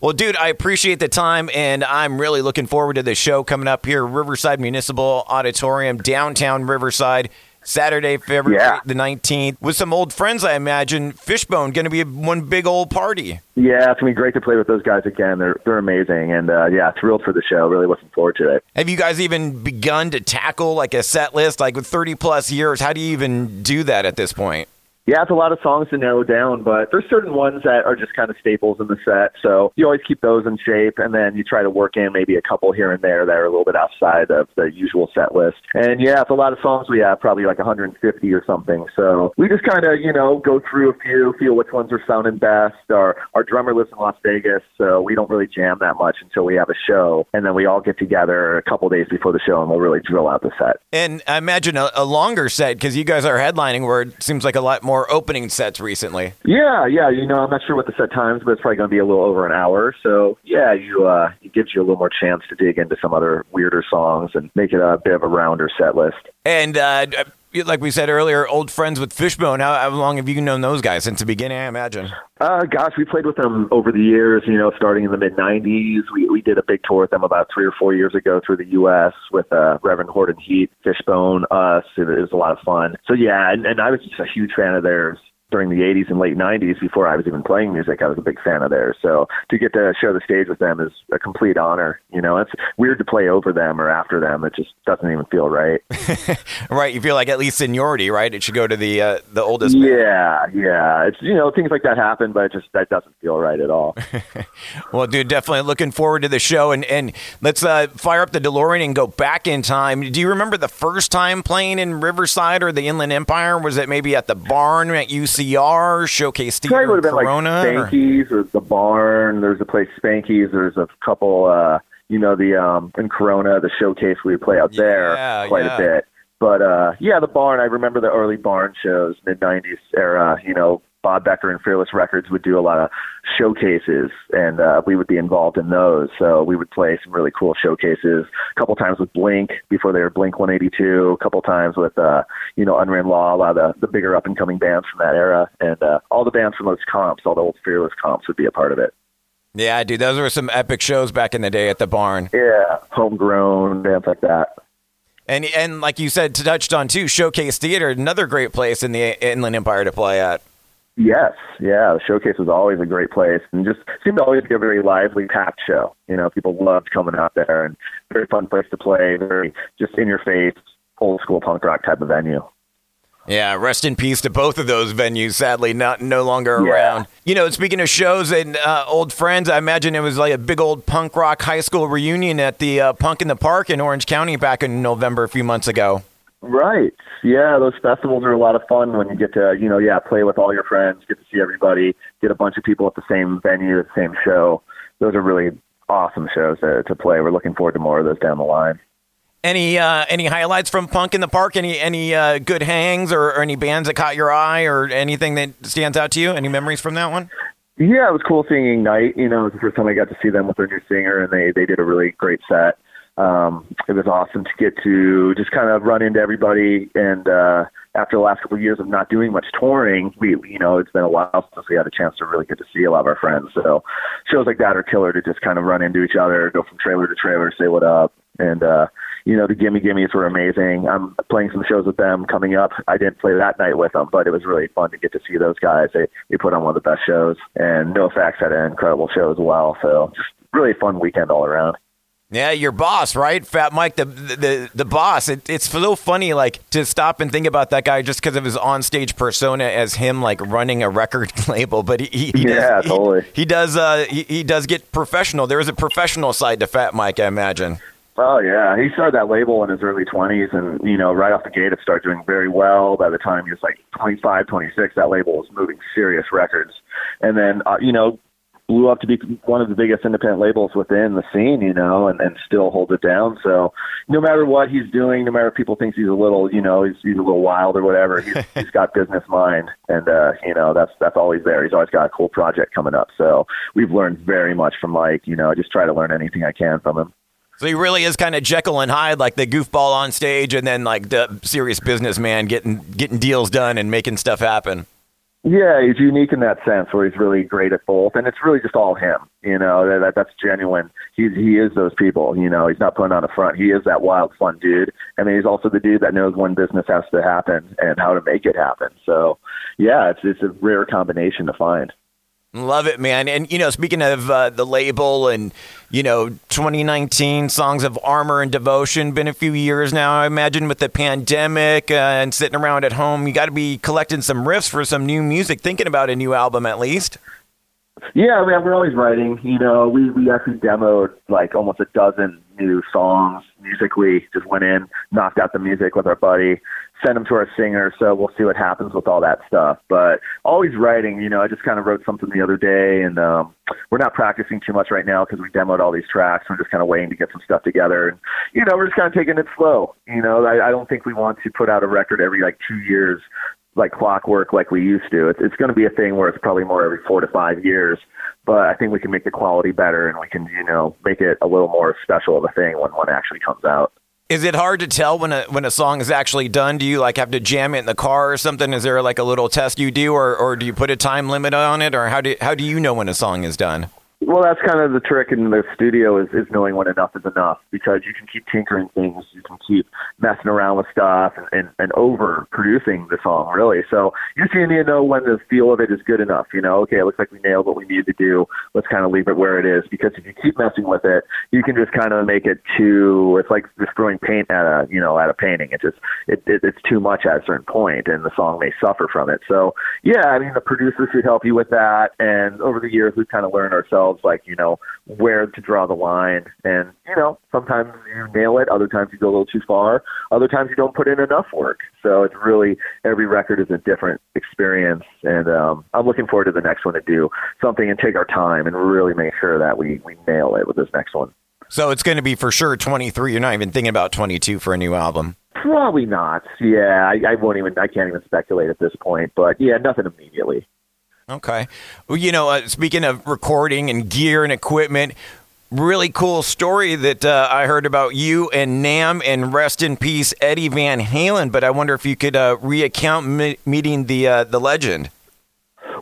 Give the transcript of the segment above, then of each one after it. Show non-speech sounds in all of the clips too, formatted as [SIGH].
Well, dude, I appreciate the time, and I'm really looking forward to the show coming up here, Riverside Municipal Auditorium, downtown Riverside. Saturday, February Yeah. the 19th, with some old friends, I imagine. Fishbone, going to be one big old party. Yeah, it's gonna be great to play with those guys again. They're they're amazing, and uh, yeah, thrilled for the show. Really looking forward to it. Have you guys even begun to tackle like a set list? Like with 30 plus years, how do you even do that at this point? Yeah, it's a lot of songs to narrow down, but there's certain ones that are just kind of staples in the set. So you always keep those in shape, and then you try to work in maybe a couple here and there that are a little bit outside of the usual set list. And yeah, it's a lot of songs we have, probably like 150 or something. So we just kind of, you know, go through a few, feel which ones are sounding best. Our our drummer lives in Las Vegas, so we don't really jam that much until we have a show, and then we all get together a couple days before the show, and we'll really drill out the set. And I imagine a, a longer set because you guys are headlining where it seems like a lot more opening sets recently. Yeah, yeah. You know, I'm not sure what the set times, but it's probably going to be a little over an hour. So yeah, you uh, it gives you a little more chance to dig into some other weirder songs and make it a bit of a rounder set list. And uh, like we said earlier, old friends with Fishbone. How, how long have you known those guys since the beginning? I imagine. Uh, gosh, we played with them over the years. You know, starting in the mid '90s, we we did a big tour with them about three or four years ago through the U.S. with uh, Reverend Horton Heat, Fishbone, us. It, it was a lot of fun. So yeah, and, and I was just a huge fan of theirs during the 80s and late 90s before I was even playing music. I was a big fan of theirs. So to get to share the stage with them is a complete honor. You know, it's weird to play over them or after them. It just doesn't even feel right. [LAUGHS] right. You feel like at least seniority, right? It should go to the uh, the oldest. man. Yeah, yeah. It's you know things like that happen, but it just that doesn't feel right at all. [LAUGHS] Well, dude, definitely looking forward to the show. And, and let's uh, fire up the DeLorean and go back in time. Do you remember the first time playing in Riverside or the Inland Empire? Was it maybe at the barn at UCR, Showcase Probably Theater would have been Corona? like or- Spanky's or the barn. There's a place Spanky's. There's a couple. uh You know the um in Corona, the showcase we would play out there quite yeah. a bit. But uh yeah, the barn. I remember the early barn shows, mid '90s era. You know, Bob Becker and Fearless Records would do a lot of showcases, and uh, we would be involved in those. So we would play some really cool showcases. A couple times with Blink before they were Blink 182. A couple times with uh, you know Unwritten Law, a lot of the, the bigger up and coming bands from that era, and uh, all the bands from those comps, all the old Fearless comps would be a part of it. Yeah, dude, those were some epic shows back in the day at the barn. Yeah, homegrown bands like that. And and like you said, touched on too, Showcase Theater, another great place in the Inland Empire to play at. Yes, yeah. The showcase was always a great place, and just seemed to always be a very lively, packed show. You know, people loved coming out there, and very fun place to play. Very just in your face, old school punk rock type of venue. Yeah, rest in peace to both of those venues. Sadly, not no longer Yeah. around. You know, speaking of shows and uh, old friends, I imagine it was like a big old punk rock high school reunion at the uh, Punk in the Park in Orange County back in November a few months ago. Right. Yeah, those festivals are a lot of fun when you get to, you know, yeah, play with all your friends, get to see everybody, get a bunch of people at the same venue, at the same show. Those are really awesome shows to, to play. We're looking forward to more of those down the line. Any uh, any highlights from Punk in the Park? Any any uh, good hangs or, or any bands that caught your eye or anything that stands out to you? Any memories from that one? Yeah, it was cool seeing Ignite. You know, it was the first time I got to see them with their new singer, and they they did a really great set. Um, it was awesome to get to just kind of run into everybody. And uh, after the last couple of years of not doing much touring, we you know it's been a while since we had a chance to really get to see a lot of our friends. So shows like that are killer to just kind of run into each other, go from trailer to trailer, say what up, and uh, you know the Gimme Gimmes were amazing. I'm playing some shows with them coming up. I didn't play that night with them, but it was really fun to get to see those guys. They they put on one of the best shows, and No NoFX had an incredible show as well. So just really fun weekend all around. Yeah, your boss, right? Fat Mike, the the the boss. It, it's so funny, like to stop and think about that guy just because of his onstage persona as him, like running a record [LAUGHS] label. But he, he, he Yeah, does, he- totally. He, does. Uh, he, he does get professional. There is a professional side to Fat Mike, I imagine. Oh yeah, he started that label in his early 20s, and you know, right off the gate, it started doing very well. By the time he was like 25, 26, that label was moving serious records, and then uh, you know, blew up to be one of the biggest independent labels within the scene, you know, and, and still holds it down. So no matter what he's doing, no matter if people think he's a little, you know, he's, he's a little wild or whatever, he's, [LAUGHS] he's got business mind, and uh, you know, that's that's always there. He's always got a cool project coming up. So we've learned very much from Mike. You know, I just try to learn anything I can from him. So he really is kind of Jekyll and Hyde, like the goofball on stage, and then like the serious businessman getting getting deals done and making stuff happen. Yeah, he's unique in that sense where he's really great at both, and it's really just all him. You know, that, that that's genuine. He's he is those people. You know, he's not putting on a front. He is that wild, fun dude. I mean, he's also the dude that knows when business has to happen and how to make it happen. So, yeah, it's it's a rare combination to find. Love it, man. And, you know, speaking of uh, the label and, you know, 2019 Songs of Armor and Devotion, been a few years now, I imagine, with the pandemic uh, and sitting around at home. You got to be collecting some riffs for some new music, thinking about a new album at least. Yeah, I mean, we're always writing. You know, we, we actually demoed like almost a dozen new songs musically. Just went in, knocked out the music with our buddy, send them to our singer. So we'll see what happens with all that stuff. But always writing. You know, I just kind of wrote something the other day, and um, we're not practicing too much right now because we demoed all these tracks. We're just kind of waiting to get some stuff together, and you know, we're just kind of taking it slow. You know, I, I don't think we want to put out a record every like two years like clockwork like we used to. It's, it's going to be a thing where it's probably more every four to five years. But I think we can make the quality better and we can, you know, make it a little more special of a thing when one actually comes out. Is it hard to tell when a when a song is actually done? Do you like have to jam it in the car or something? Is there like a little test you do, or, or do you put a time limit on it, or how do how do you know when a song is done? Well, that's kind of the trick in the studio is, is knowing when enough is enough because you can keep tinkering things, you can keep messing around with stuff and, and, and over producing the song, really. So you just need to know when the feel of it is good enough. You know, okay, it looks like we nailed what we needed to do. Let's kind of leave it where it is because if you keep messing with it, you can just kind of make it too. It's like just throwing paint at a you know at a painting. It just it, it it's too much at a certain point, and the song may suffer from it. So yeah, I mean the producer should help you with that. And over the years, we've kind of learned ourselves like you know where to draw the line and you know sometimes you nail it other times you go a little too far other times you don't put in enough work so it's really every record is a different experience and um i'm looking forward to the next one to do something and take our time and really make sure that we we nail it with this next one so it's going to be for sure 23 you're not even thinking about 22 for a new album Probably not. Yeah, I, I won't even. I can't even speculate at this point. But yeah, nothing immediately. Okay. Well, you know, uh, speaking of recording and gear and equipment, really cool story that uh, I heard about you and NAMM and rest in peace Eddie Van Halen. But I wonder if you could uh, reaccount me- meeting the uh, the legend.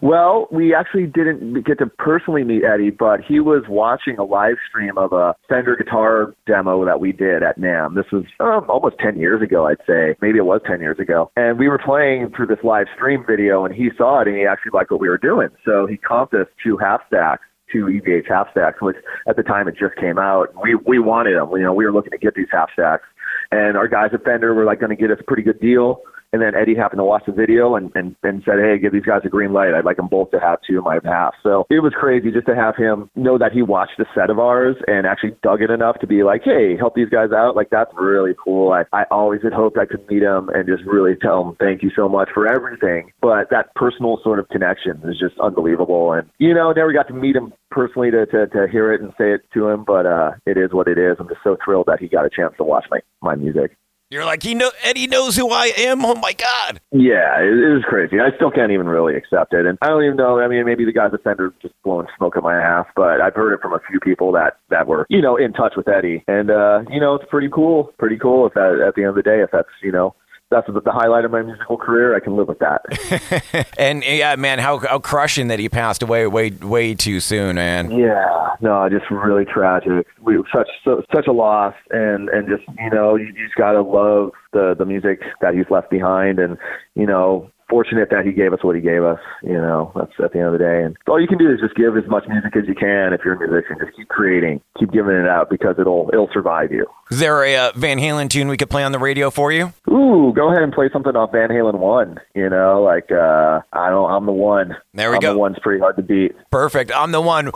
Well, we actually didn't get to personally meet Eddie, but he was watching a live stream of a Fender guitar demo that we did at NAMM. This was um, almost 10 years ago, I'd say. Maybe it was 10 years ago. And we were playing through this live stream video, and he saw it, and he actually liked what we were doing. So he comped us two half stacks two EVH half stacks, which at the time it just came out. We we wanted them. You know, we were looking to get these half stacks, and our guys at Fender were like going to get us a pretty good deal. And then Eddie happened to watch the video and, and, and said, Hey, give these guys a green light. I'd like them both to have two of my half. So it was crazy just to have him know that he watched a set of ours and actually dug it enough to be like, Hey, help these guys out. Like that's really cool. I, I always had hoped I could meet him and just really tell him thank you so much for everything. But that personal sort of connection is just unbelievable. And, you know, never got to meet him personally to, to, to hear it and say it to him, but uh, it is what it is. I'm just so thrilled that he got a chance to watch my, my music. You're like, he know Eddie knows who I am. Oh my god. Yeah, it, it was crazy. I still can't even really accept it, and I don't even know. I mean, maybe the guy's of Fender just blowing smoke at my ass, but I've heard it from a few people that that were you know in touch with Eddie, and uh, you know it's pretty cool. Pretty cool if that at the end of the day, if that's you know that's the the highlight of my musical career. I can live with that. [LAUGHS] and yeah, man, how how crushing that he passed away way way too soon, man. Yeah, no, just really tragic. We such so, such a loss, and and just you know you, you just gotta love the the music that he's left behind, and you know fortunate that he gave us what he gave us. You know, that's at the end of the day. And all you can do is just give as much music as you can. If you're a musician, just keep creating, keep giving it out because it'll it'll survive you. Is there a uh, Van Halen tune we could play on the radio for you? Ooh, go ahead and play something off Van Halen one. You know, like uh, I don't, I'm the one. There we I'm go. The one's pretty hard to beat. Perfect. I'm the one. Of.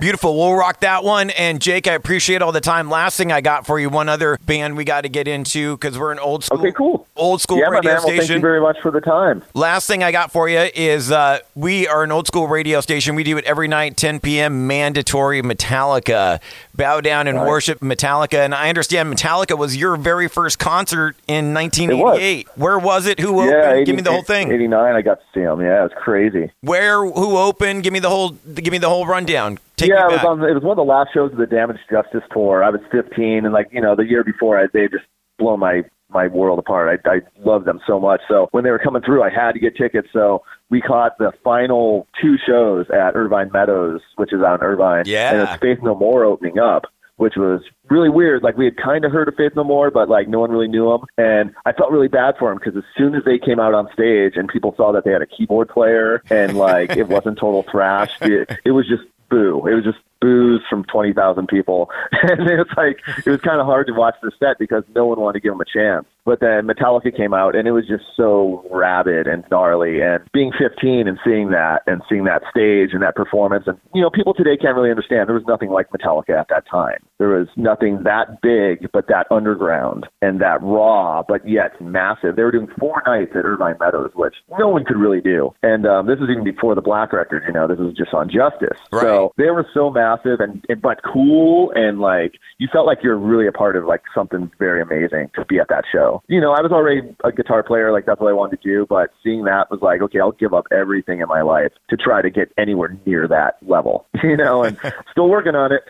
Beautiful. We'll rock that one. And Jake, I appreciate all the time. Last thing I got for you, one other band we got to get into because we're an old school, okay, cool, old school yeah, radio man. Well, station. thank you very much for the time. Last thing I got for you is uh, we are an old school radio station. We do it every night, 10 p.m. Mandatory Metallica. Bow down and Right. worship Metallica. And I understand Metallica was your very first concert in 1988. Where was it? Who opened? Yeah, 80, Give me the whole thing. 89, I got to see them. Yeah, it was crazy. Where? Who opened? Give me the whole. Give me the whole rundown. Take yeah, it was on. It was one of the last shows of the Damaged Justice tour. I was 15, and like you know, the year before, I, they just blown my my world apart. I I love them so much. So when they were coming through, I had to get tickets. So we caught the final two shows at Irvine Meadows, which is out in Irvine. Yeah. And it's Faith No More opening up, which was really weird. Like we had kind of heard of Faith No More, but like no one really knew them. And I felt really bad for them because as soon as they came out on stage and people saw that they had a keyboard player and like it wasn't total thrash, it, it was just boo. It was just boos from 20,000 people. [LAUGHS] And it was like, it was kind of hard to watch the set because no one wanted to give them a chance. But then Metallica came out and it was just so rabid and gnarly. And being 15 and seeing that and seeing that stage and that performance, and you know, people today can't really understand. There was nothing like Metallica at that time. There was nothing that big, but that underground and that raw, but yet massive. They were doing four nights at Irvine Meadows, which no one could really do. And um, this was even before the Black record. You know, this was just on Justice. Right. So they were so massive and, and but cool and like you felt like you're really a part of like something very amazing to be at that show. You know, I was already a guitar player, like that's what I wanted to do, but seeing that was like, okay, I'll give up everything in my life to try to get anywhere near that level. [LAUGHS] You know, and [LAUGHS] still working on it.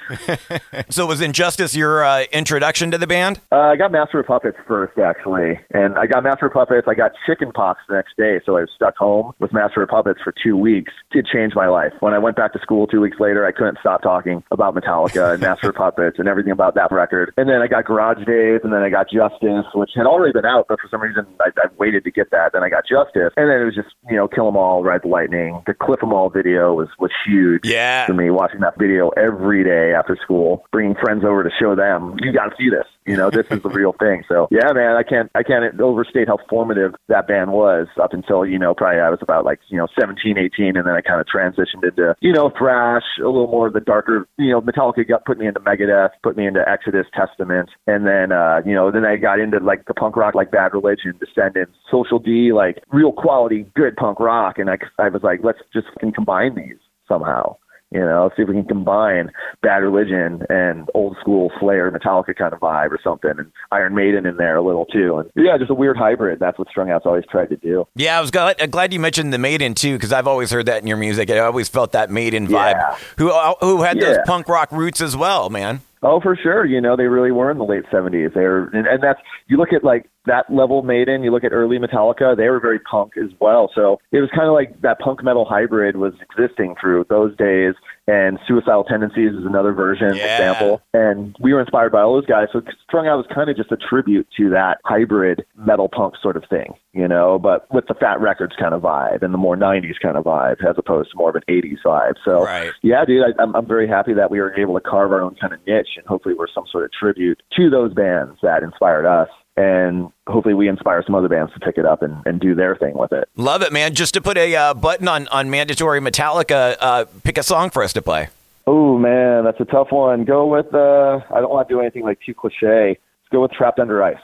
[LAUGHS] So was Injustice your uh, introduction to the band? Uh, I got Master of Puppets first, actually, and I got Master of Puppets. I got chicken pox the next day, so I was stuck home with Master of Puppets for two weeks. It changed my life. When I went back to school two weeks later, I couldn't stop talking about Metallica and Master of Puppets and everything about that record. And then I got Garage Days, and then I got Justice, which had already been out, but for some reason I, I waited to get that. Then I got Justice, and then it was just you know Kill 'Em All, Ride the Lightning. The Cliff 'Em All video was was huge Yeah. for me watching that video every day after school, bringing friends over to show them, you got to see this. You know, this is the real [LAUGHS] thing. So yeah, man, I can't I can't overstate how formative that band was up until you know probably I was about like you know 17, 18, and then I kind of transitioned into you know thrash, a little more of the darker. You know, Metallica got put me into Megadeth, put me into Exodus, Testament, and then uh, you know then I got into like the punk rock like Bad Religion, Descendents, Social D, like real quality good punk rock, and I I was like let's just fucking combine these somehow. You know, see if we can combine Bad Religion and old school Slayer, Metallica kind of vibe or something, and Iron Maiden in there a little too. And yeah, just a weird hybrid. That's what Strung Out's always tried to do. Yeah, I was glad, glad you mentioned the Maiden too, because I've always heard that in your music. I always felt that Maiden vibe, Yeah. who uh, who had those punk rock roots as well, man. Oh, for sure. You know, they really were in the late seventies. They were, and, and that's you look at like that level Maiden. You look at early Metallica. They were very punk as well. So it was kind of like that punk metal hybrid was existing through those days. And Suicidal Tendencies is another version Yeah. example. And we were inspired by all those guys. So Strung Out was kind of just a tribute to that hybrid metal punk sort of thing, you know, but with the Fat Wreck Chords kind of vibe and the more '90s kind of vibe as opposed to more of an '80s vibe. So Right. yeah, dude, I, I'm, I'm very happy that we were able to carve our own kind of niche, and hopefully, we're some sort of tribute to those bands that inspired us, and hopefully, we inspire some other bands to pick it up and, and do their thing with it. Love it, man. Just to put a uh, button on on mandatory Metallica, uh, pick a song for us to play. Oh man, that's a tough one. Go with uh, I don't want to do anything like too cliche. Let's go with Trapped Under Ice.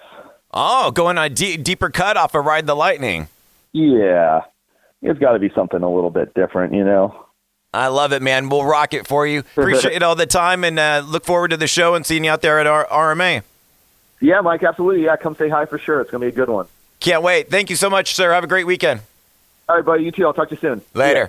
Oh, going on a deeper cut off of Ride the Lightning. Yeah, it's got to be something a little bit different, you know. I love it, man. We'll rock it for you. [LAUGHS] Appreciate it all the time, and uh, look forward to the show and seeing you out there at our RMA. Yeah, Mike, absolutely. Yeah, come say hi for sure. It's gonna be a good one. Can't wait. Thank you so much, sir. Have a great weekend. All right, buddy. You too. I'll talk to you soon. Later.